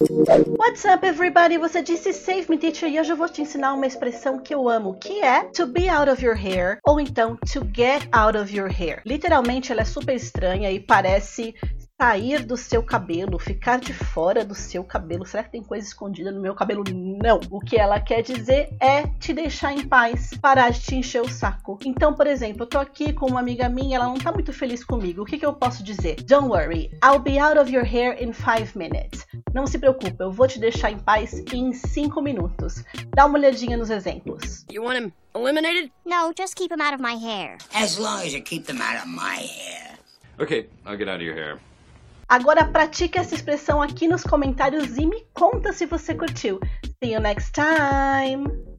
What's up, everybody? Você disse Save Me Teacher e hoje eu vou te ensinar uma expressão que eu amo, que é to be out of your hair ou então to get out of your hair. Literalmente ela é super estranha e parece sair do seu cabelo, ficar de fora do seu cabelo. Será que tem coisa escondida no meu cabelo? Não. O que ela quer dizer é te deixar em paz, parar de te encher o saco. Então, por exemplo, eu tô aqui com uma amiga minha, ela não tá muito feliz comigo. O que, que eu posso dizer? Don't worry, I'll be out of your hair in five minutes. Não se preocupe, eu vou te deixar em paz em cinco minutos. Dá uma olhadinha nos exemplos. You want him eliminated? No, just keep him out of my hair. As long as you keep them out of my hair. Okay, I'll get out of your hair. Agora pratique essa expressão aqui nos comentários e me conta se você curtiu. See you next time!